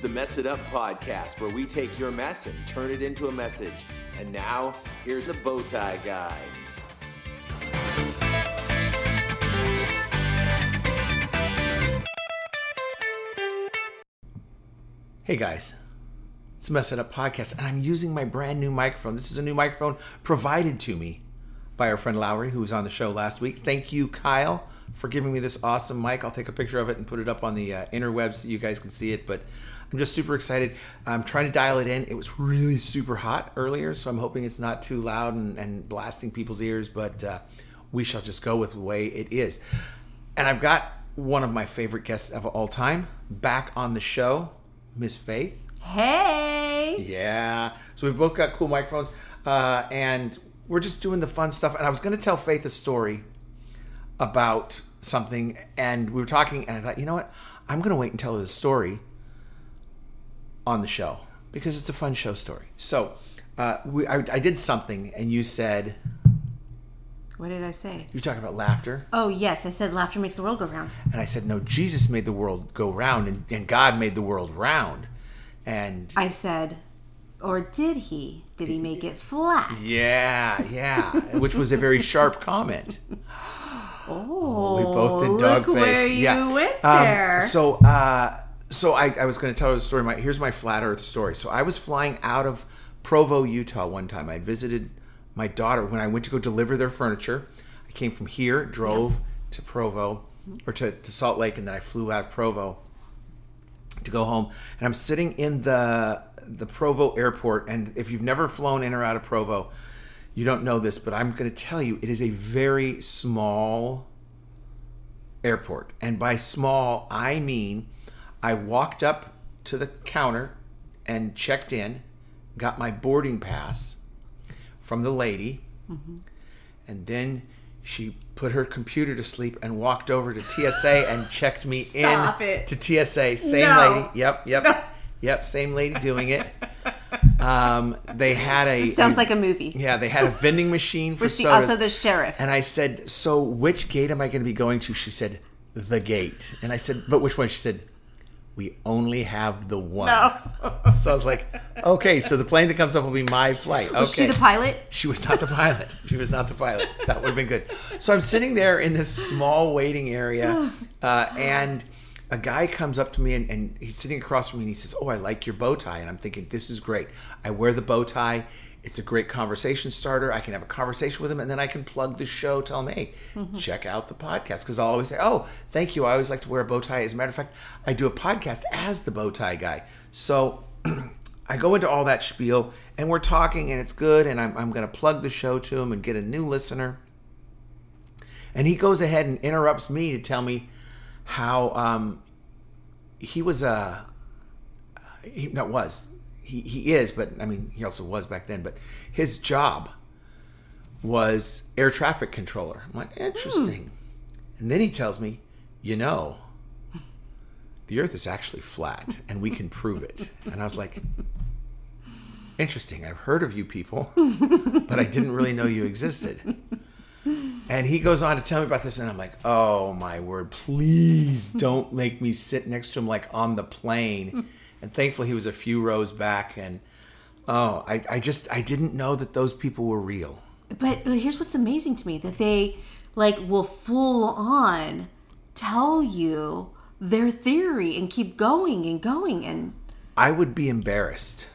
the Mess It Up podcast, where we take your mess and turn it into a message. And now, here's the Bowtie Guy. Hey guys, it's the Mess It Up podcast, and I'm using my brand new microphone. This is a new microphone provided to me by our friend Lowry, who was on the show last week. Thank you, Kyle, for giving me this awesome mic. I'll take a picture of it and put it up on the uh, interwebs so you guys can see it. But I'm just super excited. I'm trying to dial it in. It was really super hot earlier, so I'm hoping it's not too loud and, and blasting people's ears. But uh, we shall just go with the way it is. And I've got one of my favorite guests of all time back on the show, Miss Faith. Hey! Yeah. So we've both got cool microphones, uh, and we're just doing the fun stuff. And I was going to tell Faith a story about something, and we were talking, and I thought, you know what? I'm going to wait and tell the story on the show because it's a fun show story. So uh, we, I, I did something, and you said What did I say? you were talking about laughter, Oh, yes, I said laughter makes the world go round. and I said no. Jesus made the world go round, and, and God made the world round, and I said, or did he? Did he make it flat? yeah, yeah, which was a very sharp comment. Oh, we both did look dog face. where you yeah. went Um, there. so, uh, so I, I was going to tell the story. My here's my flat Earth story. So I was flying out of Provo, Utah, one time. I visited my daughter when I went to go deliver their furniture. I came from here, drove to Provo or to, to Salt Lake, and then I flew out of Provo to go home. And I'm sitting in the the Provo airport. And if you've never flown in or out of Provo, you don't know this, but I'm going to tell you, it is a very small airport. And by small, I mean I walked up to the counter and checked in, got my boarding pass from the lady, mm-hmm. and then she put her computer to sleep and walked over to TSA and checked me Stop in it. to TSA. Same No. lady. Yep, yep. Yep, same lady doing it. Um, they had a Sounds like a movie. yeah, they had a vending machine for Where's the, also the sheriff? And I said, "So which gate am I going to be going to?" She said, "The gate." And I said, "But which one?" She said, "We only have the one." No. So I was like, "Okay, so the plane that comes up will be my flight." Okay. Was she the pilot? She was not the pilot. She was not the pilot. That would have been good. So I'm sitting there in this small waiting area, uh, and a guy comes up to me and, and he's sitting across from me and he says, "Oh, I like your bow tie." And I'm thinking, "This is great. I wear the bow tie. It's a great conversation starter. I can have a conversation with him, and then I can plug the show. Tell him, hey, mm-hmm. check out the podcast." Because I'll always say, "Oh, thank you. I always like to wear a bow tie." As a matter of fact, I do a podcast as the bow tie guy. So. I go into all that spiel and we're talking and it's good and I'm, I'm going to plug the show to him and get a new listener. And he goes ahead and interrupts me to tell me how um, he was a, he, no, was, he, he is, but I mean, he also was back then, but his job was air traffic controller. I'm like, interesting. And then he tells me, you know, the earth is actually flat and we can prove it. And I was like, interesting. I've heard of you people, but I didn't really know you existed. And he goes on to tell me about this, and I'm like, oh my word, please don't make me sit next to him like on the plane. And thankfully, he was a few rows back. And oh, I, I just, I didn't know that those people were real. But here's what's amazing to me that they like will full on tell you their theory and keep going and going and I would be embarrassed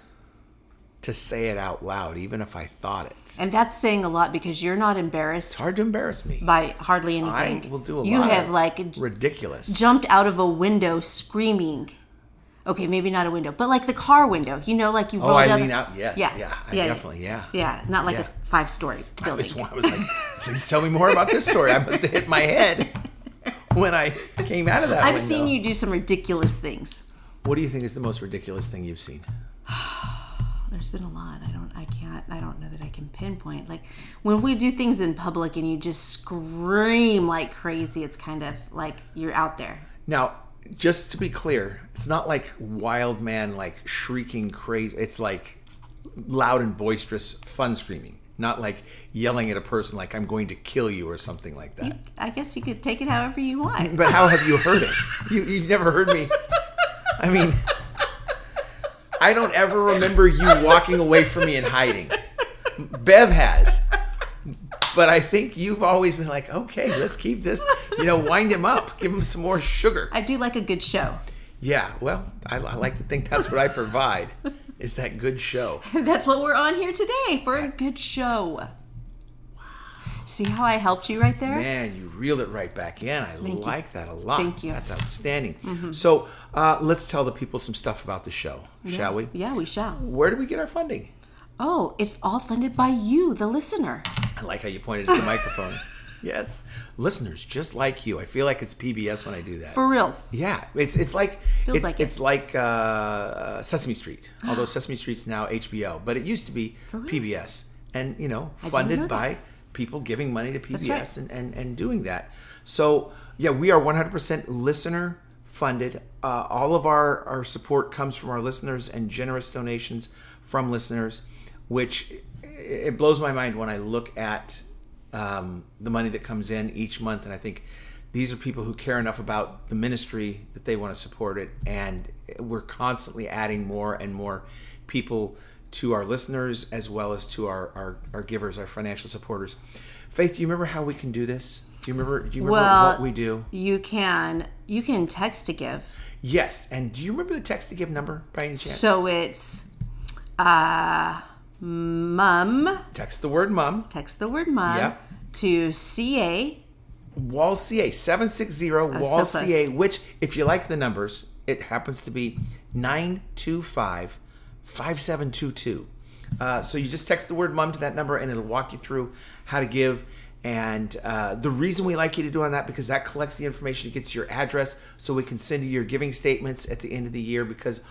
to say it out loud, even if I thought it. And that's saying a lot because you're not embarrassed It's hard to embarrass me. by hardly anything. I will do a you lot. You have like ridiculous. jumped out of a window screaming. Okay, maybe not a window, but like the car window. You know, like you Oh, I lean out. Yes, Yeah, yeah, yeah, definitely, yeah. Yeah, not like Yeah. a five story I building. was, I was like, please tell me more about this story. I must have hit my head when I came out of that I've window. seen you do some ridiculous things. What do you think is the most ridiculous thing you've seen? There's been a lot. I don't. I can't. I don't know that I can pinpoint. Like when we do things in public and you just scream like crazy. It's kind of like you're out there. Now, just to be clear, it's not like wild man like shrieking crazy. It's like loud and boisterous fun screaming, not like yelling at a person like I'm going to kill you or something like that. I guess you could take it however you want. But how have you heard it? You you've never heard me. I mean, I don't ever remember you walking away from me and hiding. Bev has. But I think you've always been like, okay, let's keep this, you know, wind him up, give him some more sugar. I do like a good show. Yeah, well, I, I like to think that's what I provide, is that good show. That's what we're on here today for a good show. See how I helped you right there? Man, you reeled it right back in. I you. like that a lot. Thank you. Mm-hmm. That's outstanding. So uh, let's tell the people some stuff about the show, shall we? Yeah, we shall. Where do we get our funding? Oh, it's all funded by you, the listener. I like how you pointed at the microphone. Yes, listeners, just like you. I feel like it's PBS when I do that. For reals. Yeah, it's it's like Feels it's like it. it's like uh, Sesame Street. Although Sesame Street's now HBO, but it used to be? PBS, and you know, funded know by that. People giving money to PBS right. and, and and doing that. So yeah, we are 100% listener funded. Uh, all of our our support comes from our listeners and generous donations from listeners, which it blows my mind when I look at um, the money that comes in each month, and I think these are people who care enough about the ministry that they want to support it, and we're constantly adding more and more people to our listeners as well as to our our, our givers, our financial supporters. Faith, do you remember how we can do this? Do you remember? Do you remember Well, what we do? You can you can text to give. Yes, and do you remember the text to give number by any chance? So it's uh mum. text the word "mom." Text the word mum Yep. to CA. Wall CA 760 Wall Oh, so. CA, which, if you like the numbers, it happens to be 925 5722. Uh, so you just text the word mom to that number and it'll walk you through how to give. And uh, the reason we like you to do on that because that collects the information, it gets your address, so we can send you your giving statements at the end of the year. Because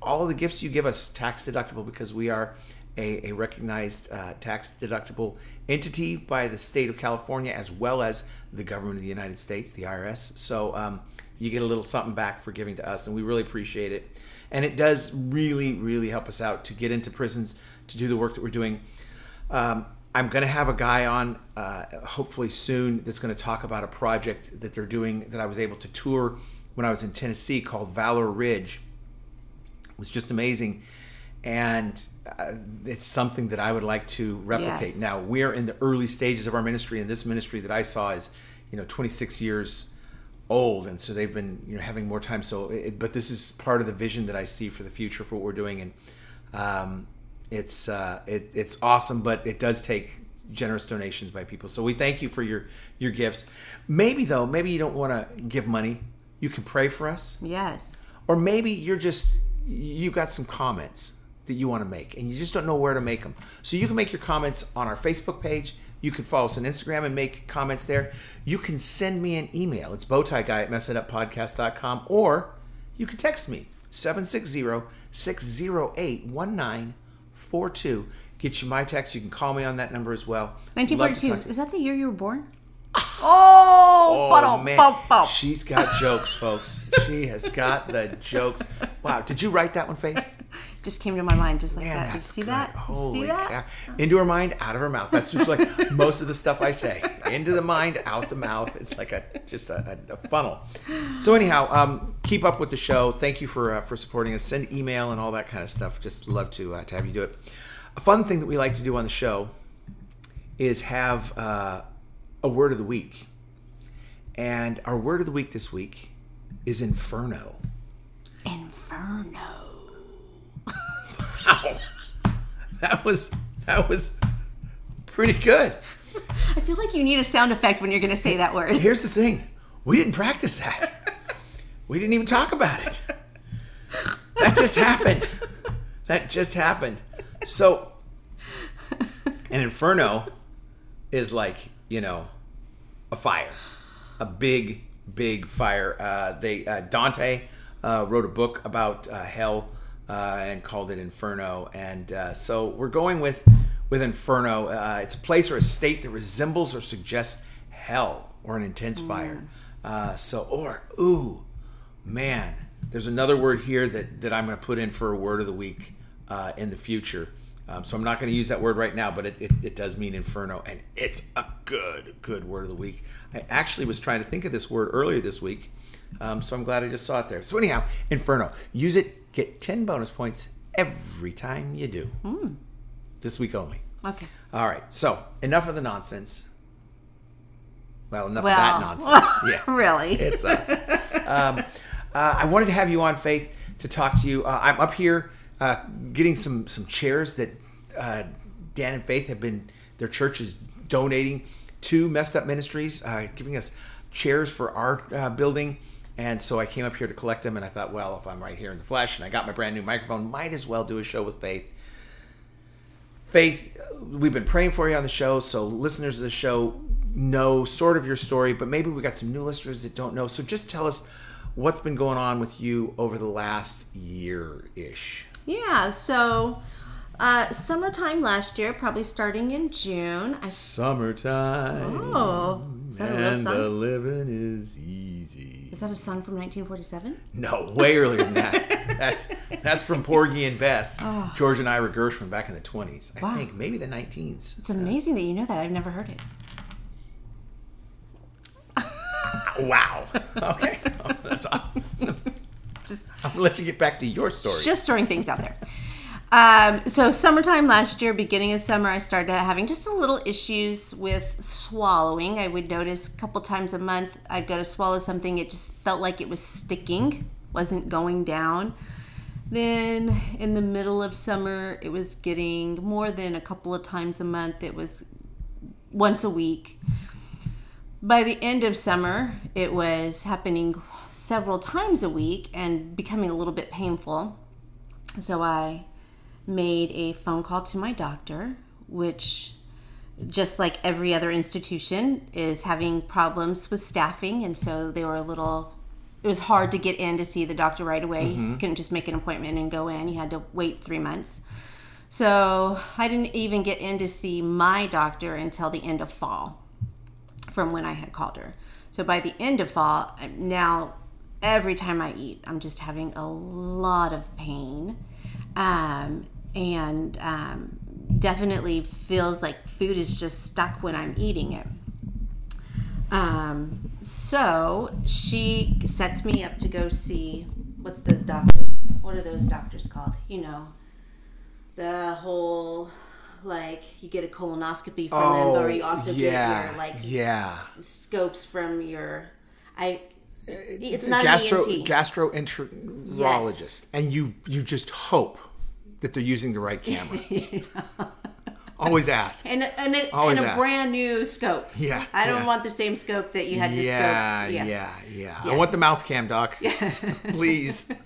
all the gifts you give us tax deductible because we are a, a recognized uh, tax deductible entity by the state of California as well as the government of the United States, the IRS. So um, you get a little something back for giving to us, and we really appreciate it. And it does really, really help us out to get into prisons to do the work that we're doing. Um, I'm going to have a guy on uh, hopefully soon that's going to talk about a project that they're doing that I was able to tour when I was in Tennessee called Valor Ridge It was just amazing and uh, it's something that i would like to replicate Yes. now we're in the early stages of our ministry and this ministry that i saw is you know 26 years old and so they've been you know having more time. So it, but this is part of the vision that i see for the future for what we're doing. And um, it's uh, it, it's awesome but it does take generous donations by people. So we thank you for your your gifts. Maybe though maybe you don't want to give money. You can pray for us. Yes. or maybe you're just you got some comments that you want to make and you just don't know where to make them so you can make your comments on our facebook page you can follow us on instagram and make comments there you can send me an email it's bowtie guy at messituppodcast.com or you can text me 760-608-1942 get you my text you can call me on that number as well 1942. talk to you. Is that the year you were born? Oh, Oh man, bum, bum. she's got jokes, folks. She has got the jokes. Wow, did you write that one, Faith? Just came to my mind just like Man, that. You see good. that? You see that? cow. Into her mind, out of her mouth. That's just like most of the stuff I say. Into the mind, out the mouth. It's like a just a, a, a funnel. So anyhow, um, keep up with the show. Thank you for uh, for supporting us. Send email and all that kind of stuff. Just love to uh, to have you do it. A fun thing that we like to do on the show is have uh, a word of the week. And our word of the week this week is inferno. Inferno. That was that was pretty good. I feel like you need a sound effect when you're going to say that word. Here's the thing: we didn't practice that. We didn't even talk about it. That just happened. That just happened. So, an inferno is like you know a fire, a big, big fire. Uh, they uh, Dante uh, wrote a book about uh, hell uh, and called it Inferno, and uh, so we're going with with Inferno. Uh, it's a place or a state that resembles or suggests hell or an intense fire. Uh, so, or ooh, man, there's another word here that that I'm going to put in for a word of the week uh, in the future. Um, so I'm not going to use that word right now, but it, it, it does mean inferno, and it's a good, good word of the week. I actually was trying to think of this word earlier this week, um, so I'm glad I just saw it there. So anyhow, inferno, use it, get 10 bonus points every time you do. This week only. Okay. All right. So enough of the nonsense. Well, enough Well, of that nonsense. Yeah. really? It's us. um, uh, I wanted to have you on, Faith, to talk to you. Uh, I'm up here uh, getting some some chairs that uh, Dan and Faith have been. Their church is donating to Messed Up Ministries, uh, giving us chairs for our uh, building. And so I came up here to collect them, and I thought, well, if I'm right here in the flesh, and I got my brand new microphone, might as well do a show with Faith. Faith, we've been praying for you on the show, so listeners of the show know sort of your story, but maybe we got some new listeners that don't know. So just tell us what's been going on with you over the last year ish. Yeah. So, uh, summertime last year, probably starting in June. I Summertime. oh, is that a and the living is easy. Is that a song from 1947? No, way earlier than that. that's that's from Porgy and Bess, Oh. George and Ira Gershwin back in the twenties. I Wow. think maybe the nineteens. It's amazing that you know that. I've never heard it. Wow. Okay, that's all. I'm gonna let you get back to your story. just throwing things out there. Um, so summertime last year, beginning of summer, I started having just a little issues with swallowing. I would notice a couple times a month I'd go to swallow something, it just felt like it was sticking, wasn't going down. Then in the middle of summer, it was getting more than a couple of times a month. It was once a week. By the end of summer, it was happening several times a week and becoming a little bit painful. So I made a phone call to my doctor, which, just like every other institution, is having problems with staffing. And so they were a little, it was hard to get in to see the doctor right away. You mm-hmm. couldn't just make an appointment and go in, you had to wait three months. So I didn't even get in to see my doctor until the end of fall from when I had called her. So by the end of fall, I'm now every time I eat, I'm just having a lot of pain, um, and um, definitely feels like food is just stuck when I'm eating it. Um, so she sets me up to go see what's those doctors? What are those doctors called? You know, the whole like you get a colonoscopy from them, or you also Oh, yeah, get your like yeah. scopes from your I it's not Gastro an ENT. gastroenterologist, and you you just hope that they're using the right camera. Always ask. and and a, Always and a ask. brand new scope. Yeah, I don't yeah. want the same scope that you had Yeah, yeah, yeah, Yeah. I want the mouth cam, doc. Please.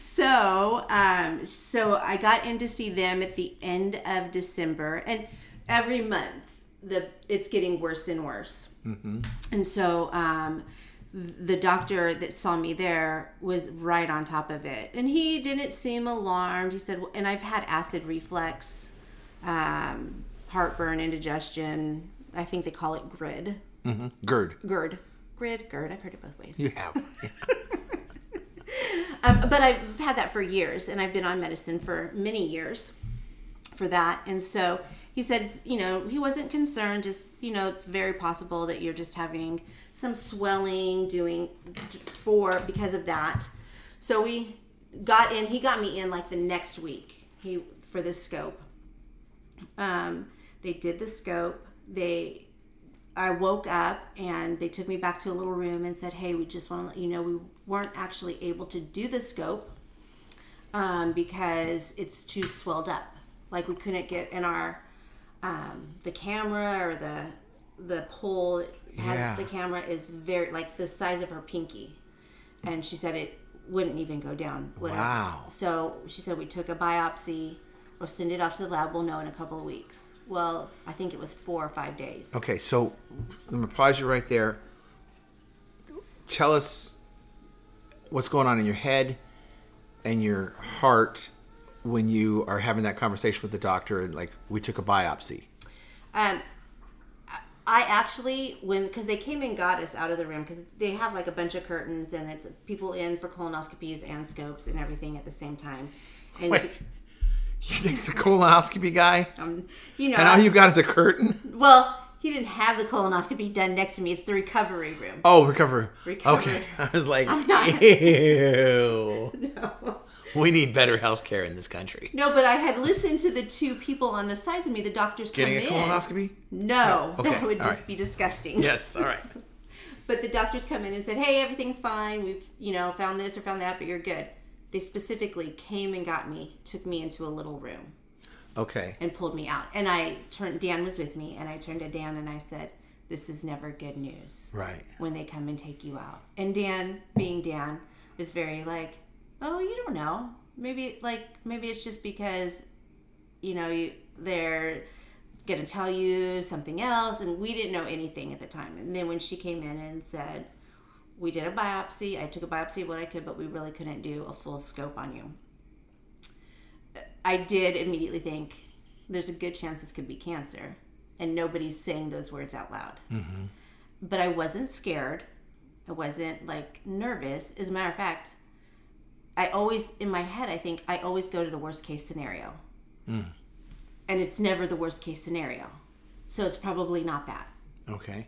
So, um, so I got in to see them at the end of December, and every month the it's getting worse and worse. Mm-hmm. And so, um, the doctor that saw me there was right on top of it, and he didn't seem alarmed. He said, "And I've had acid reflux, um, heartburn, indigestion. I think they call it GRID, GERD. GERD, GRID, GERD. I've heard it both ways." You have. Um, but I've had that for years, and I've been on medicine for many years for that. And so he said, you know, he wasn't concerned. Just you know, it's very possible that you're just having some swelling, doing for because of that. So we got in. He got me in like the next week. He for this scope. Um, they did the scope. They I woke up and they took me back to a little room and said, "Hey, we just want to let you know we weren't actually able to do the scope um, because it's too swelled up. Like we couldn't get in our um, the camera or the the pole has, Yeah. the camera is very like the size of her pinky, and she said it wouldn't even go down. whatever. Wow. So she said we took a biopsy. We'll send it off to the lab. We'll know in a couple of weeks. Well, I think it was four or five days. Okay, so I'm gonna pause you right there. Tell us what's going on in your head and your heart when you are having that conversation with the doctor and like we took a biopsy. Um, I actually when because they came and got us out of the room because they have like a bunch of curtains and it's people in for colonoscopies and scopes and everything at the same time. And Wait, you next to colonoscopy guy, um, you know, and all you got is a curtain. well, he didn't have the colonoscopy done next to me. It's the recovery room. Oh, recover. Recovery. Okay, I was like, I'm not- ew. No. We need better health care in this country. No, but I had listened to the two people on the sides of me. The doctors Getting a come in. colonoscopy? No, No, okay, that would all just right. be disgusting. Yes, all right. But the doctors come in and said, "Hey, everything's fine. We've, you know, found this or found that, but you're good." They specifically came and got me, took me into a little room Okay. and pulled me out. And I turned Dan was with me and I turned to Dan and I said, "This is never good news Right. when they come and take you out." And Dan, being Dan, was very like, "Oh, you don't know. Maybe like maybe it's just because you know, you, they're to tell you something else. And we didn't know anything at the time. And then when she came in and said, we did a biopsy, I took a biopsy of what I could, but we really couldn't do a full scope on you. I did immediately think there's a good chance this could be cancer. And nobody's saying those words out loud. Mm-hmm. But I wasn't scared. I wasn't like nervous. As a matter of fact, I always, in my head, I think I always go to the worst case scenario and it's never the worst case scenario. So it's probably not that. Okay.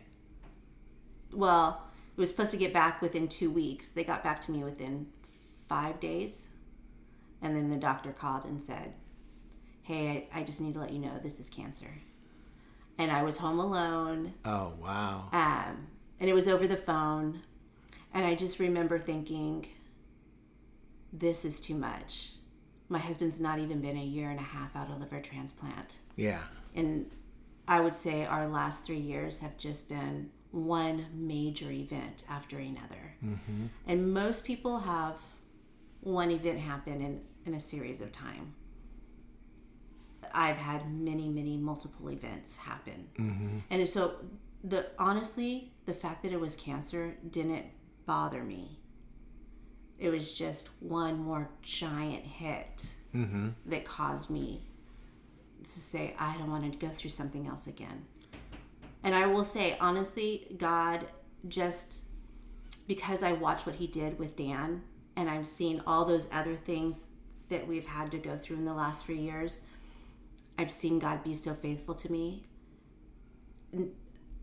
Well, it was supposed to get back within two weeks. They got back to me within five days. And then the doctor called and said, Hey, I, I just need to let you know this is cancer. And I was home alone. Oh, wow. Um, and it was over the phone. And I just remember thinking, this is too much. My husband's not even been a year and a half out of liver transplant. Yeah. and I would say our last three years have just been one major event after another. Mm-hmm. And most people have one event happen in, in a series of time. I've had many, many multiple events happen. Mm-hmm. And so the honestly, the fact that it was cancer didn't bother me. It was just one more giant hit mm-hmm. that caused me to say I don't want to go through something else again. And I will say honestly, God just because I watched what he did with Dan and I've seen all those other things that we've had to go through in the last 3 years, I've seen God be so faithful to me.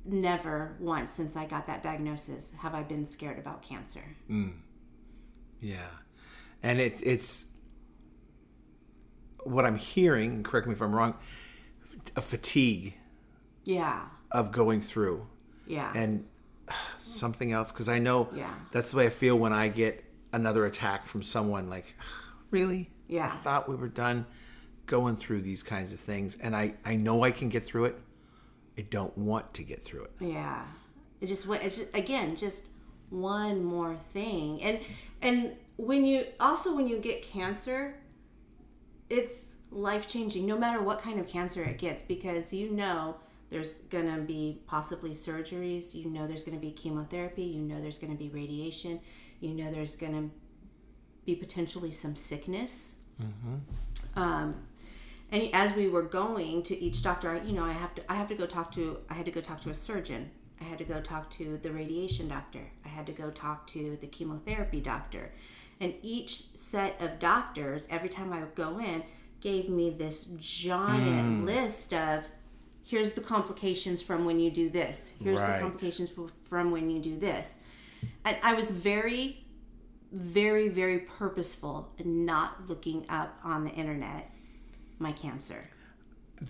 Never once since I got that diagnosis have I been scared about cancer. Mm. Yeah. And it, it's what I'm hearing, and correct me if I'm wrong, a fatigue Yeah. of going through Yeah. and something else because I know Yeah. that's the way I feel when I get another attack from someone like really Yeah. I thought we were done going through these kinds of things and I I know I can get through it I don't want to get through it Yeah, it just went. It's just, again just one more thing, and and when you also when you get cancer, it's life changing. No matter what kind of cancer it gets, because you know there's gonna be possibly surgeries. You know there's gonna be chemotherapy. You know there's gonna be radiation. You know there's gonna be potentially some sickness. Um, and as we were going to each doctor I, you know i have to i have to go talk to i had to go talk to a surgeon i had to go talk to the radiation doctor i had to go talk to the chemotherapy doctor. And each set of doctors every time i would go in gave me this giant mm. list of here's the complications from when you do this. Here's Right. the complications from when you do this. And i was very very very purposeful in not looking up on the internet my cancer.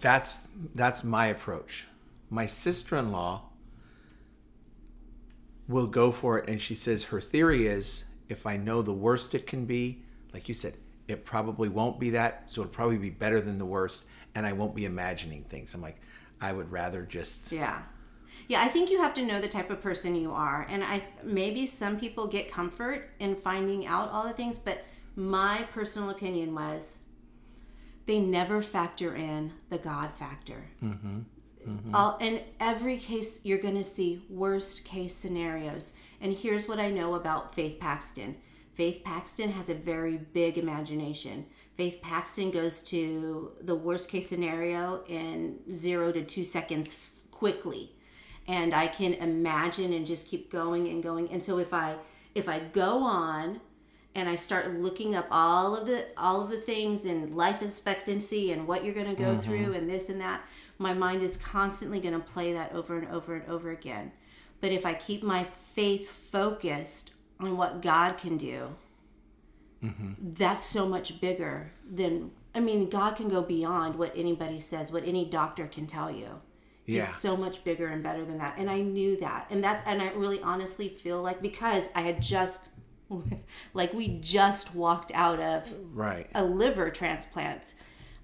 that's that's my approach. My sister-in-law will go for it and she says her theory is if I know the worst it can be like you said it probably won't be that so it'll probably be better than the worst and I won't be imagining things I'm like I would rather just Yeah. Yeah, I think you have to know the type of person you are. And I maybe some people get comfort in finding out all the things, but my personal opinion was they never factor in the God factor. Mm-hmm. Mm-hmm. All, in every case, you're going to see worst case scenarios. And here's what I know about Faith Paxton Faith Paxton has a very big imagination. Faith Paxton goes to the worst case scenario in zero to two seconds quickly. And I can imagine and just keep going and going. And so if I if I go on and I start looking up all of the all of the things and life expectancy and what you're going to go mm-hmm. through and this and that, my mind is constantly going to play that over and over and over again. But if I keep my faith focused on what God can do, mm-hmm. that's so much bigger than I mean, God can go beyond what anybody says, what any doctor can tell you. Yeah. He's so much bigger and better than that. And I knew that. And that's and I really honestly feel like because I had just like we just walked out of Right. a liver transplant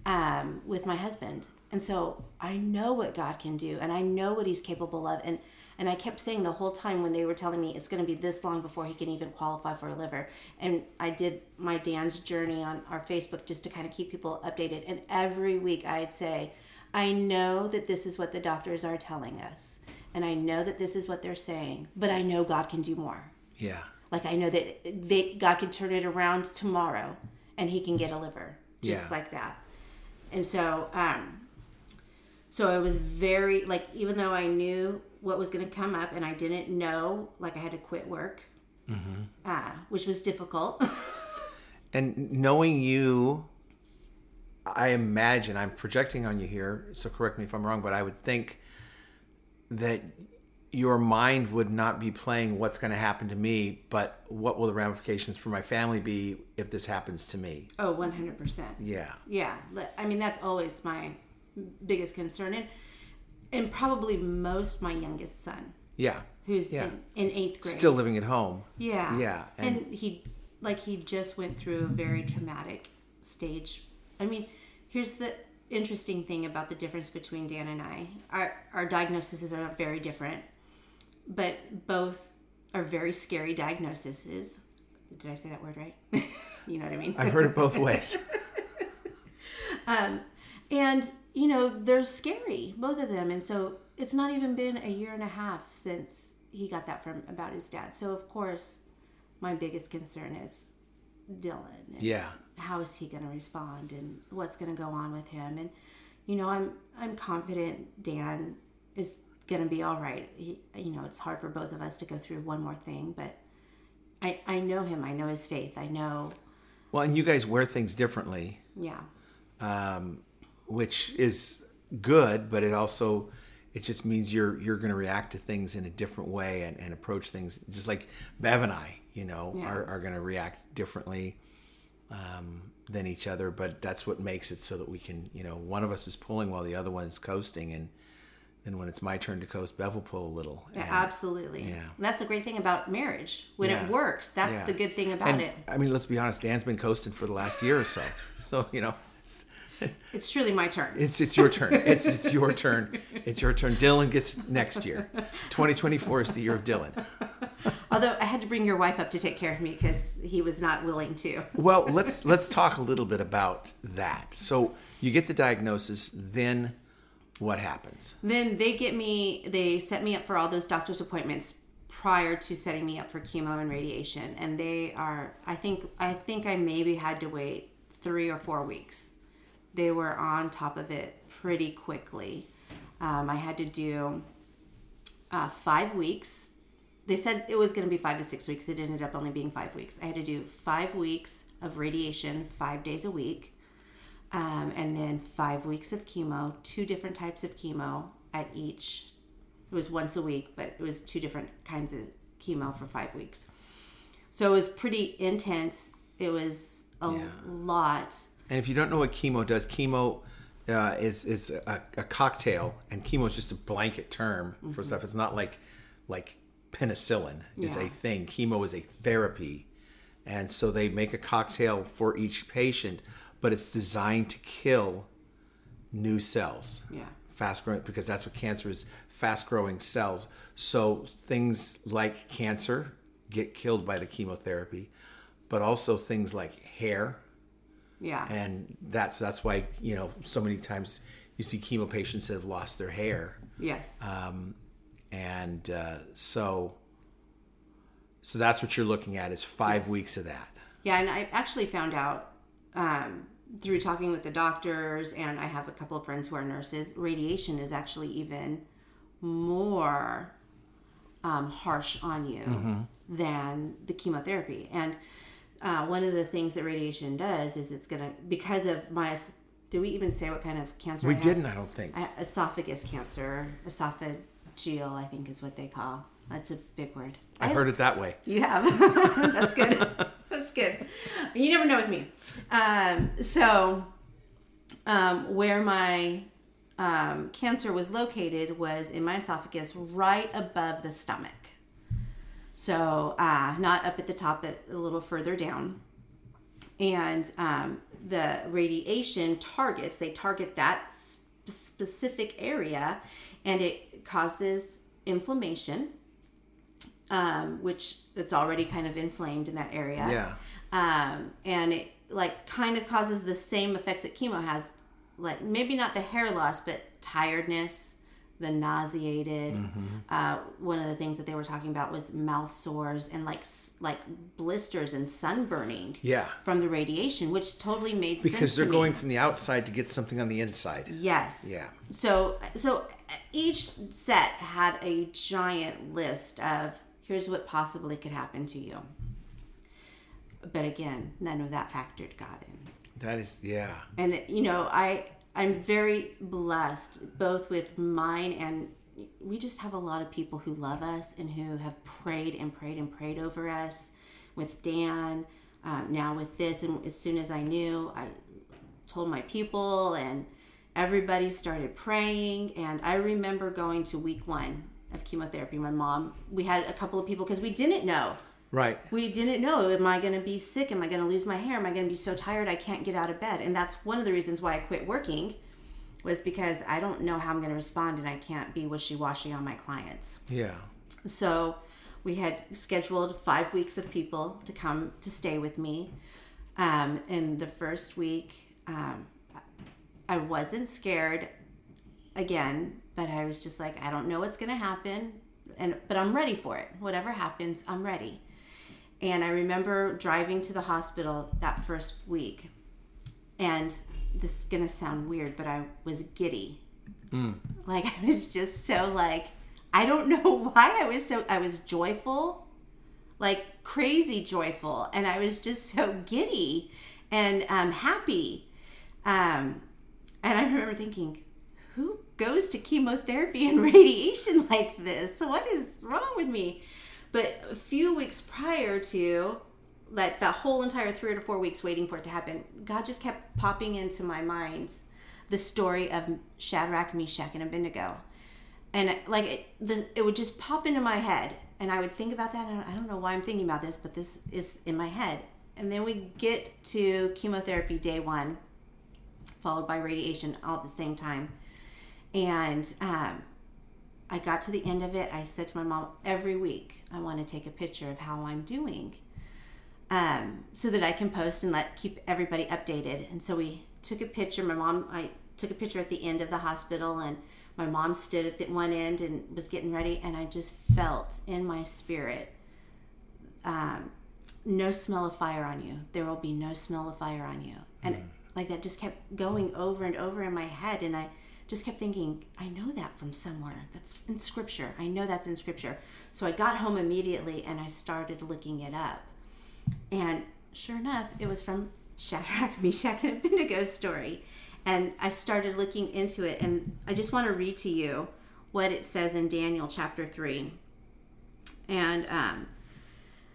um, with my husband, and so I know what God can do, and I know what He's capable of, and and I kept saying the whole time when they were telling me it's going to be this long before he can even qualify for a liver, and I did my Dan's journey on our Facebook just to kind of keep people updated, and every week I'd say, I know that this is what the doctors are telling us, and I know that this is what they're saying, but I know God can do more. Yeah. Like I know that they, God can turn it around tomorrow, and He can get a liver just Yeah. like that. And so, um, so I was very like, even though I knew what was going to come up, and I didn't know, like I had to quit work, uh, which was difficult. And knowing you, I imagine I'm projecting on you here, so correct me if I'm wrong, but I would think that your mind would not be playing what's going to happen to me, but what will the ramifications for my family be if this happens to me? Oh, oh, one hundred percent. Yeah. Yeah, I mean that's always my biggest concern, and and probably most my youngest son, Yeah. who's Yeah. in, in eighth grade. Still living at home. Yeah. Yeah, And, and- he like he just went through a very traumatic stage. I mean, here's the interesting thing about the difference between Dan and I. Our our diagnoses are very different, but both are very scary diagnoses. Did I say that word right? you know what I mean? I've heard it both ways. Um, and you know they're scary both of them and so it's not even been a year and a half since he got that from about his dad so of course my biggest concern is dylan Yeah. how is he going to respond and what's going to go on with him and you know i'm i'm confident dan is going to be all right he, you know it's hard for both of us to go through one more thing but i i know him i know his faith i know Well, and you guys wear things differently. yeah um, which is good, but it also it just means you're you're going to react to things in a different way and, and approach things just like Bev and I, you know, Yeah. are, are going to react differently um, than each other. But that's what makes it so that we can, you know, one of us is pulling while the other one's coasting, and then when it's my turn to coast, Bev will pull a little. Yeah, absolutely. yeah. And that's the great thing about marriage. When Yeah. it works, that's Yeah. the good thing about and, it. I mean, let's be honest. Dan's been coasting for the last year or so, so you know. It's, It's truly my turn. It's it's your turn. It's it's your turn. It's your turn. Dylan gets next year. 2024 is the year of Dylan. Although I had to bring your wife up to take care of me because he was not willing to. Well, let's let's talk a little bit about that. So you get the diagnosis, then what happens? Then they get me, they set me up for all those doctor's appointments prior to setting me up for chemo and radiation. And they are, I think, I think I maybe had to wait three or four weeks. They were on top of it pretty quickly. Um, I had to do uh, five weeks. They said it was going to be five to six weeks. It ended up only being five weeks. I had to do five weeks of radiation, five days a week, um, and then five weeks of chemo, two different types of chemo at each. It was once a week, but it was two different kinds of chemo for five weeks. So it was pretty intense. It was a Yeah. lot. And if you don't know what chemo does, chemo uh, is is a, a cocktail, and chemo is just a blanket term for stuff. It's not like like penicillin is Yeah. a thing. Chemo is a therapy, and so they make a cocktail for each patient, but it's designed to kill new cells. Yeah. fast growing because that's what cancer is fast growing cells so things like cancer get killed by the chemotherapy but also things like hair Yeah. and that's that's why you know so many times you see chemo patients that have lost their hair yes. um, and uh, so so that's what you're looking at is five Yes. weeks of that Yeah, and I actually found out um, through talking with the doctors, and I have a couple of friends who are nurses. Radiation is actually even more um, harsh on you than the chemotherapy. And uh, one of the things that radiation does is it's gonna because of my. Do we even say what kind of cancer? we I didn't i don't think I esophagus cancer, esophageal, I think is what they call. That's a big word. i've heard it that way You have. That's good. That's good. You never know with me. Um, so, um, where my um, cancer was located was in my esophagus, right above the stomach. So, uh, not up at the top, but a little further down. And um, the radiation targets, they target that sp- specific area and it causes inflammation, um, which it's already kind of inflamed in that area. Yeah. Um, and it like kind of causes the same effects that chemo has, like maybe not the hair loss, but tiredness, the nauseated. Uh, one of the things that they were talking about was mouth sores and like like blisters and sunburning Yeah. from the radiation, which totally made sense Because they're going from the outside to get something on the inside. Yes. Yeah. So so each set had a giant list of here's what possibly could happen to you. But again, none of that factored God in. That is, yeah. And you know, I I'm very blessed both with mine and we just have a lot of people who love us and who have prayed and prayed and prayed over us with Dan um, now with this and as soon as I knew I told my people and everybody started praying and I remember going to week 1 of chemotherapy. My mom we had a couple of people because we didn't know. Right. we didn't know am i going to be sick? Am i going to lose my hair? Am i going to be so tired i can't get out of bed? And that's one of the reasons why i quit working was because i don't know how i'm going to respond and i can't be wishy-washy on my clients. Yeah. so we had scheduled five weeks of people to come to stay with me. Um, in the first week um, i wasn't scared. Again but i was just like i don't know what's going to happen and but i'm ready for it. Whatever happens i'm ready. And i remember driving to the hospital that first week and this is going to sound weird but i was giddy. Like i was just so like i don't know why i was so i was joyful like crazy joyful and i was just so giddy and um, happy. Um, and i remember thinking who goes to chemotherapy and radiation like this. What is wrong with me? But a few weeks prior to like that whole entire three or four weeks waiting for it to happen god just kept popping into my mind the story of shadrach meshach and abednego. And like it, the, it would just pop into my head and i would think about that and i don't know why i'm thinking about this but this is in my head. And then we get to chemotherapy day one followed by radiation all at the same time and um, i got to the end of it. I said to my mom every week i want to take a picture of how i'm doing um, so that i can post and let keep everybody updated. And so we took a picture. My mom i took a picture at the end of the hospital and my mom stood at the one end and was getting ready and i just felt in my spirit um, no smell of fire on you. There will be no smell of fire on you. And like that just kept going over and over in my head and i just kept thinking i know that from somewhere. That's in scripture. I know that's in scripture. So i got home immediately and i started looking it up. And sure enough, it was from Shadrach, Meshach, and Abednego's story. And I started looking into it, and I just want to read to you what it says in Daniel chapter 3. And um,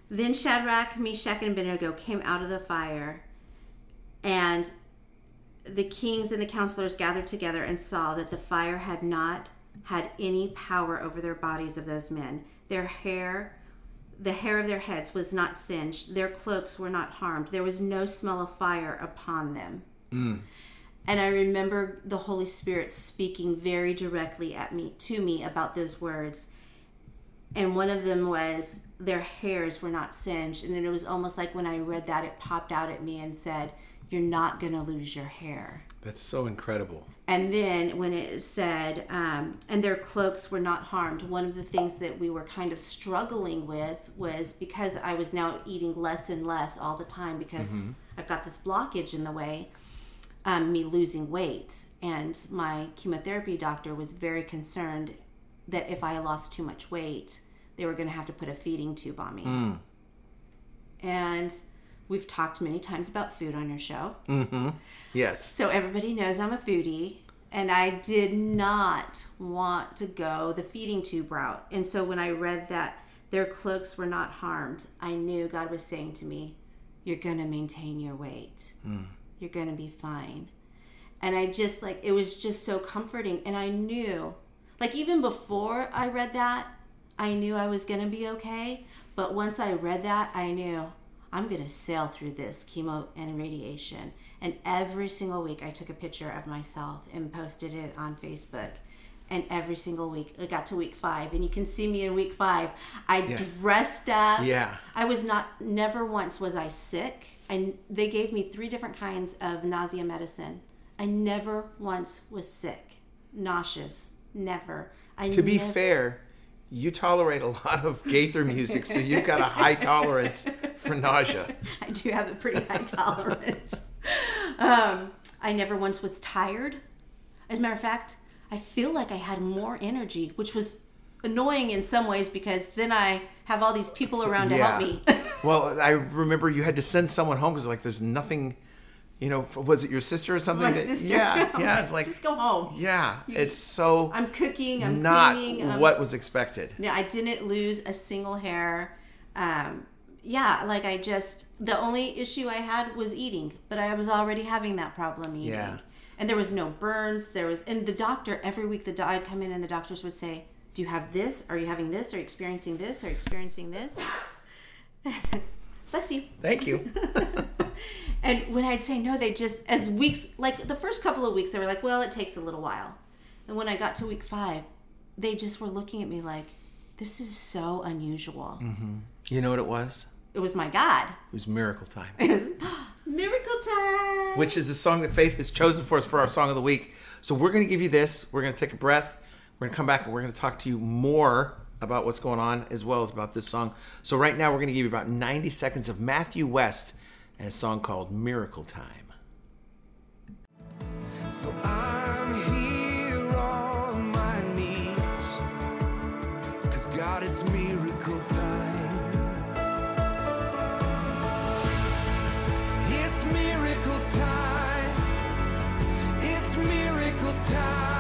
then Shadrach, Meshach, and Abednego came out of the fire, and the kings and the counselors gathered together and saw that the fire had not had any power over their bodies of those men. Their hair the hair of their heads was not singed, their cloaks were not harmed, there was no smell of fire upon them. Mm. And I remember the Holy Spirit speaking very directly at me to me about those words. And one of them was their hairs were not singed. And then it was almost like when I read that, it popped out at me and said, You're not going to lose your hair. That's so incredible. And then when it said, um, and their cloaks were not harmed, one of the things that we were kind of struggling with was because I was now eating less and less all the time because I've got this blockage in the way, um, me losing weight. And my chemotherapy doctor was very concerned that if I lost too much weight, they were going to have to put a feeding tube on me. And we've talked many times about food on your show. Mm-hmm. Yes. So everybody knows I'm a foodie, and I did not want to go the feeding tube route. And so when I read that their cloaks were not harmed, I knew God was saying to me, you're gonna maintain your weight. Mm. You're gonna be fine. And I just like it was just so comforting. And I knew, like even before I read that, I knew I was gonna be okay. But once I read that, I knew I'm gonna sail through this chemo and radiation. And every single week, I took a picture of myself and posted it on Facebook. And every single week, I got to week five, and you can see me in week five. I dressed up. Yeah. I was not. Never once was I sick. And they gave me three different kinds of nausea medicine. I never once was sick, nauseous. Never. I To be never- fair, you tolerate a lot of Gaither music, so you've got a high tolerance for nausea. I do have a pretty high tolerance. Um, I never once was tired. As a matter of fact, I feel like I had more energy, which was annoying in some ways because then I have all these people around to help me. well, I remember you had to send someone home because like there's nothing, you know. Was it your sister or something? My that- sister. Yeah, yeah. It's like just go home. yeah, it's so I'm cooking. I'm not cleaning. I'm what was expected. No, I didn't lose a single hair. Um, yeah, like I just the only issue I had was eating, but I was already having that problem eating. Yeah. And there was no burns. There was, and the doctor every week the do- I'd come in and the doctors would say, "Do you have this? Are you having this? Are you experiencing this? Are you experiencing this?" Bless you. Thank you. And when I'd say no, they just, as weeks, like the first couple of weeks, they were like, well, it takes a little while. And when I got to week five, they just were looking at me like, this is so unusual. Mm-hmm. You know what it was? It was my God. It was Miracle Time, It was miracle time. which is the song that Faith has chosen for us for our song of the week. So we're going to give you this. We're going to take a breath. We're going to come back and we're going to talk to you more about what's going on as well as about this song. So right now we're going to give you about 90 seconds of Matthew West and a song called Miracle Time. So I'm here on my knees. Cause God, it's miracle time. It's miracle time. It's miracle time.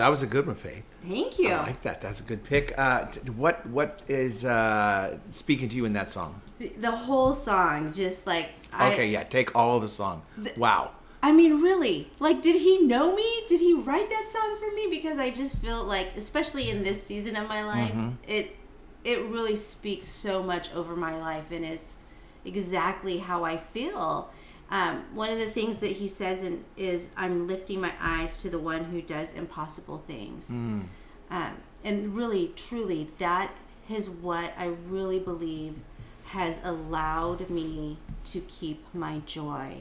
That was a good one, Faith. Thank you. I like that. That's a good pick. Uh, t- what what is uh, speaking to you in that song? The- the whole song, just like I, Okay, yeah, take all of the song. Wow. I mean, really, like, did he know me? Did he write that song for me? Because I just feel like, especially in this season of my life, it it really speaks so much over my life, and it's exactly how I feel. Um, one of the things that he says in, is, "I'm lifting my eyes to the one who does impossible things," um, and really, truly, that is what I really believe has allowed me to keep my joy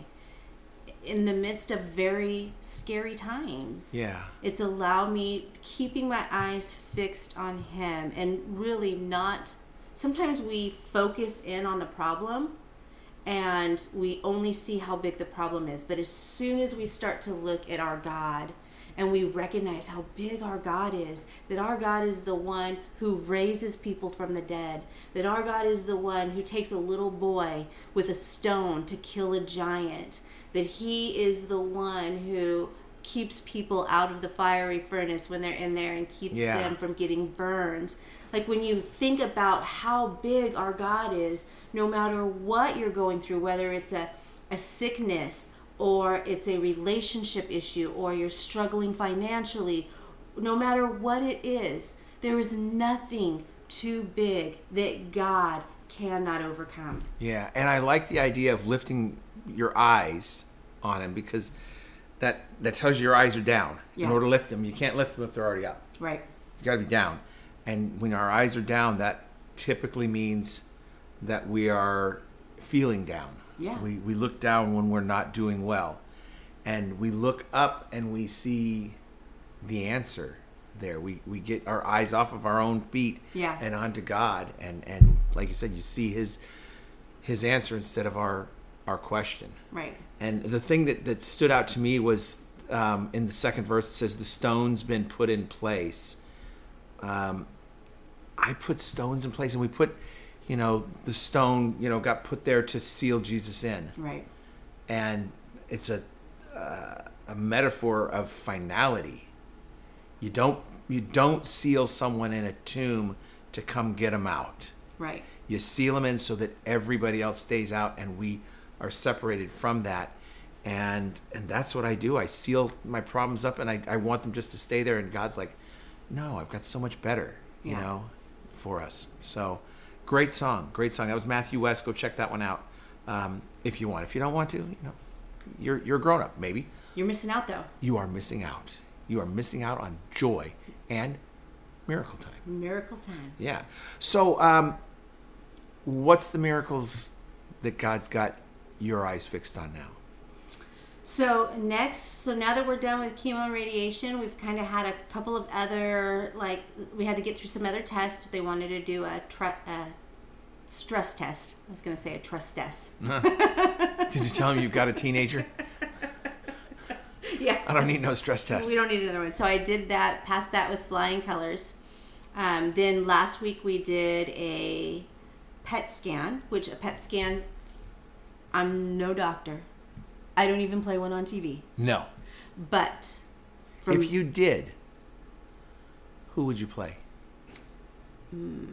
in the midst of very scary times. Yeah. It's allowed me keeping my eyes fixed on him and really not sometimes we focus in on the problem and we only see how big the problem is. But as soon as we start to look at our God and we recognize how big our God is, that our God is the one who raises people from the dead, that our God is the one who takes a little boy with a stone to kill a giant, that He is the one who keeps people out of the fiery furnace when they're in there and keeps Yeah. them from getting burned. Like when you think about how big our God is, no matter what you're going through, whether it's a a sickness or it's a relationship issue or you're struggling financially, no matter what it is, there is nothing too big that God cannot overcome. Yeah, and I like the idea of lifting your eyes on him because that that tells you your eyes are down. Yeah. In order to lift them, you can't lift them if they're already up. Right. You got to be down. And when our eyes are down, that typically means that we are feeling down. Yeah. We we look down when we're not doing well. And we look up and we see the answer there. We we get our eyes off of our own feet Yeah. and onto God and and like you said you see his his answer instead of our our question. Right. And the thing that, that stood out to me was um, in the second verse, it says, The stone's been put in place. Um, I put stones in place, and we put, you know, the stone, you know, got put there to seal Jesus in. Right. And it's a, uh, a metaphor of finality. You don't, you don't seal someone in a tomb to come get them out Right. you seal them in so that everybody else stays out and we are separated from that and and that's what i do i seal my problems up and i, I want them just to stay there and god's like no i've got so much better you Yeah. know for us so great song great song that was matthew west go check that one out um, if you want if you don't want to you know you're you're a grown-up maybe You're missing out though. you are missing out you are missing out on joy and miracle time Miracle time. yeah. So, um, what's the miracles that God's got your eyes fixed on now? So next, so now that we're done with chemo and radiation, we've kind of had a couple of other like we had to get through some other tests. They wanted to do a, tr- a stress test. I was going to say a trust test. Did you tell him you've got a teenager? yeah, I don't need no stress test. We don't need another one. So I did that, passed that with flying colors. Um, then last week we did a PET scan, which a PET scan. I'm no doctor. I don't even play one on TV. No. But from If you did, who would you play? Hmm,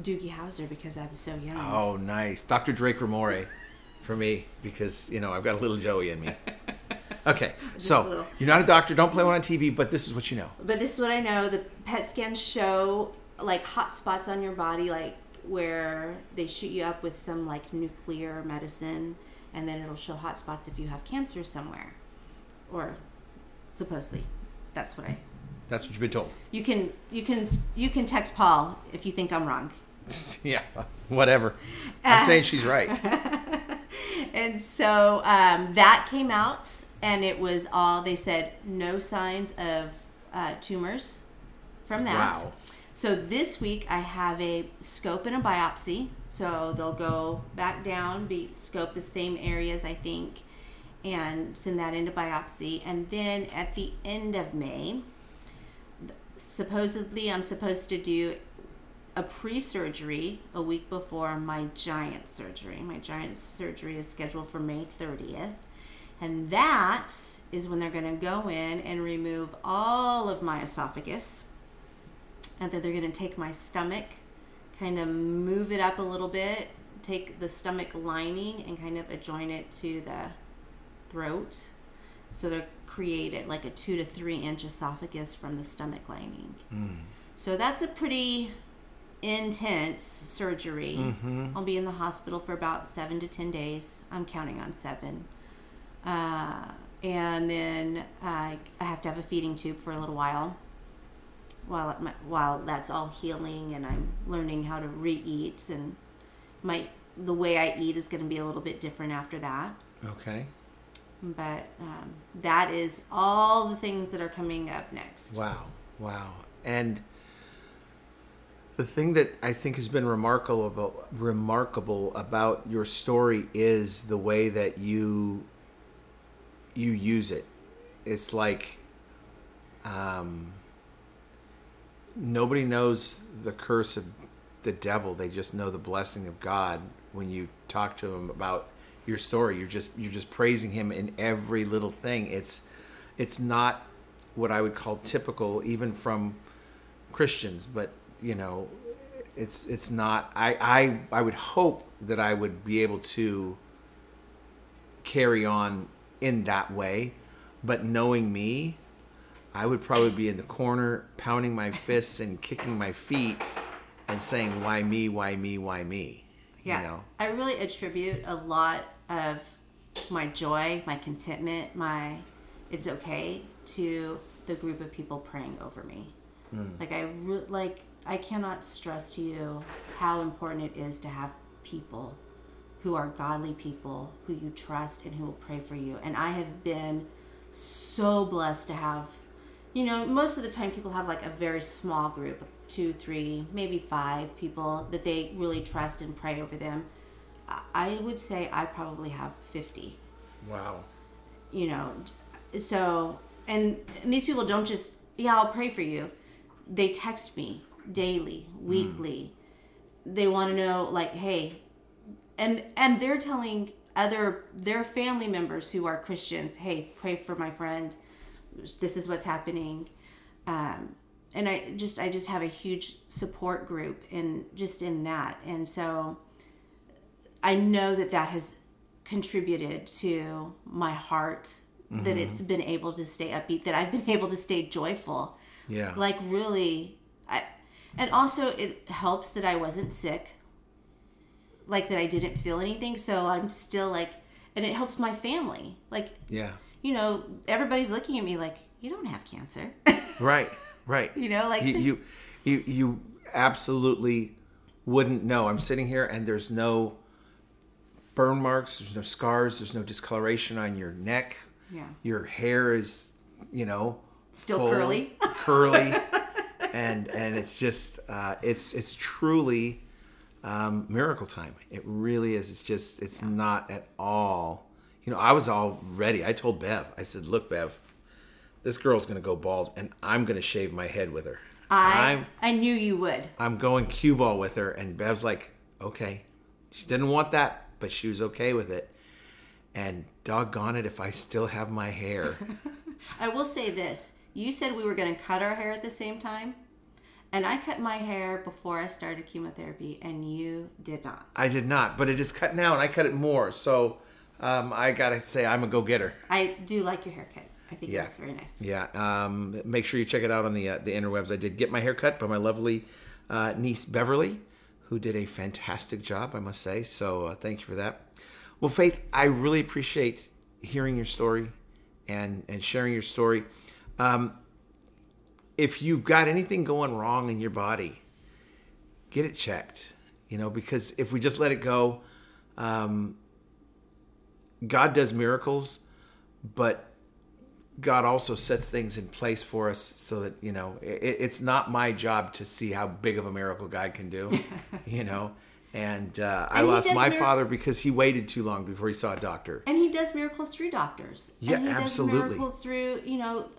Doogie Howser because I was so young. Oh, nice. Dr. Drake Ramore for me because, you know, I've got a little Joey in me. Okay. a So, you're not a doctor, don't play one on TV, but this is what you know. But this is what I know: the PET scans show like hot spots on your body, like where they shoot you up with some like nuclear medicine, and then it'll show hot spots if you have cancer somewhere, or supposedly, that's what I. That's what you've been told. You can you can you can text Paul if you think I'm wrong. Yeah. Whatever. I'm saying she's right. And so um, that came out, and it was all they said no signs of uh, tumors from that. Wow. So this week I have a scope and a biopsy. So they'll go back down, be scope the same areas I think, and send that into biopsy. And then at the end of May, supposedly I'm supposed to do a pre-surgery a week before my giant surgery. My giant surgery is scheduled for May 30th. And that is when they're going to go in and remove all of my esophagus. And then they're going to take my stomach, kind of move it up a little bit, take the stomach lining and kind of adjoin it to the throat. So they're created like a two to three inch esophagus from the stomach lining. So that's a pretty intense surgery. I'll be in the hospital for about seven to ten days. I'm counting on seven. Uh, and then I I have to have a feeding tube for a little while. While my, while that's all healing and I'm learning how to re-eat and my the way I eat is going to be a little bit different after that. Okay. But um, that is all the things that are coming up next. Wow. Wow. And the thing that I think has been remarkable about, remarkable about your story is the way that you you use it. It's like um, nobody knows the curse of the devil. They just know the blessing of God when you talk to them about your story. You're just you're just praising him in every little thing. It's it's not what I would call typical even from Christians, but you know, it's it's not I I I would hope that I would be able to carry on in that way. But knowing me, I would probably be in the corner pounding my fists and kicking my feet and saying, "Why me? Why me? Why me?" Yeah. You know. I really attribute a lot of my joy, my contentment, my it's okay to the group of people praying over me. Hmm. Like I re- like I cannot stress to you how important it is to have people who are godly people who you trust and who will pray for you. And I have been so blessed to have you know, most of the time people have like a very small group, two, three, maybe five people that they really trust and pray over them. I- would say I probably have 50 Wow. you know so and, and these people don't just yeah i'll pray for you. They text me daily hmm. weekly. They want to know like hey and and they're telling other their family members who are christians hey pray for my friend this is what's happening. Um and i just i just have a huge support group in just in that. And so I know that that has contributed to my heart that it's been able to stay upbeat that I've been able to stay joyful. Yeah. like really I and also it helps that I wasn't sick. Like that I didn't feel anything. So I'm still like and it helps my family. Like yeah. You know everybody's looking at me like you don't have cancer Right. Right. You know, like- you, you, you, you absolutely wouldn't know. I'm sitting here and there's no burn marks. There's no scars. There's no discoloration on your neck. Yeah. Your hair is, you know, Still curly. curly, and and it's just uh, it's it's truly um, miracle time. It really is. It's just it's not at all. You know, I was all ready. I told Bev. I said, "Look, Bev, this girl's gonna go bald, and I'm gonna shave my head with her. I I'm I knew you would I'm going cue ball with her." And Bev's like, "Okay." She didn't want that, but she was okay with it. And doggone it, if I still have my hair. I will say this. You said we were going to cut our hair at the same time. And I cut my hair before I started chemotherapy, and you did not. I did not, but it is cut now, and I cut it more. So um, I gotta say, I'm a go getter. I do like your haircut. I think Yeah. it looks very nice. Yeah. Um, make sure you check it out on the uh, the interwebs. I did get my hair cut by my lovely uh, niece Beverly, who did a fantastic job, I must say. So uh, thank you for that. Well, Faith, I really appreciate hearing your story and and sharing your story. Um, if you've got anything going wrong in your body, get it checked. You know, because if we just let it go, um, God does miracles, but God also sets things in place for us so that you know it, it's not my job to see how big of a miracle God can do, you know. And uh, I And he lost my mir- father because he waited too long before he saw a doctor. And he does miracles through doctors. Yeah, and he absolutely. does miracles through, you know,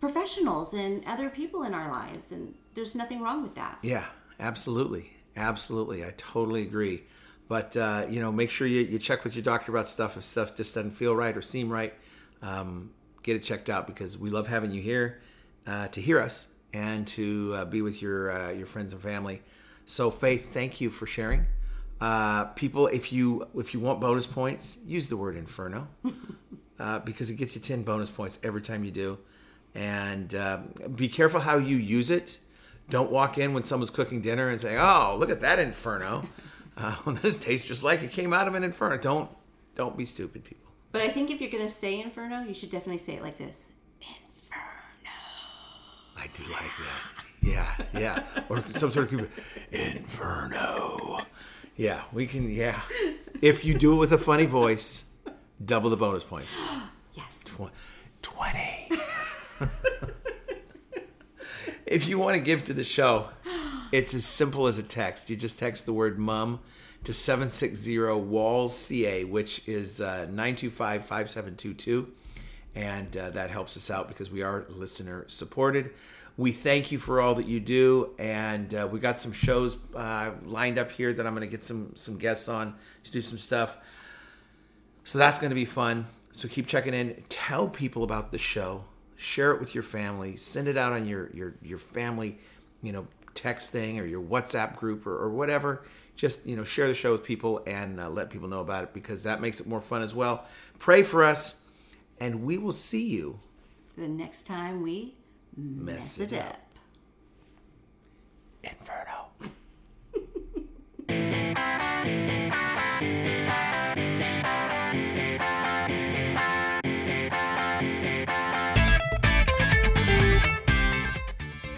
professionals and other people in our lives. And there's nothing wrong with that. Yeah, absolutely, absolutely. I totally agree. But uh, you know, make sure you, you check with your doctor about stuff if stuff just doesn't feel right or seem right. Um, get it checked out because we love having you here uh, to hear us and to uh, be with your uh, your friends and family. So, Faith, thank you for sharing. Uh, people, if you if you want bonus points, use the word inferno uh, because it gets you ten bonus points every time you do. And be careful how you use it. Don't walk in when someone's cooking dinner and say, "Oh, look at that inferno." Uh, this tastes just like it came out of an inferno. Don't don't be stupid, people. But I think if you're going to say inferno, you should definitely say it like this. Inferno. I do like that. Yeah, yeah. Or some sort of inferno. Yeah, we can. Yeah, if you do it with a funny voice, double the bonus points. Yes. Tw- Twenty. if you want to give to the show, it's as simple as a text. You just text the word "mum" to seven six zero Walls CA, which is uh, nine two five five seven two two, and uh, that helps us out because we are listener supported. We thank you for all that you do, and uh, we got some shows uh, lined up here that I'm going to get some some guests on to do some stuff. So that's going to be fun. So keep checking in. Tell people about the show. Share it with your family. Send it out on your your your family, you know, text thing or your WhatsApp group or, or whatever. Just you know, share the show with people and uh, let people know about it because that makes it more fun as well. Pray for us, and we will see you. The next time we mess, it it up. up. Inferno.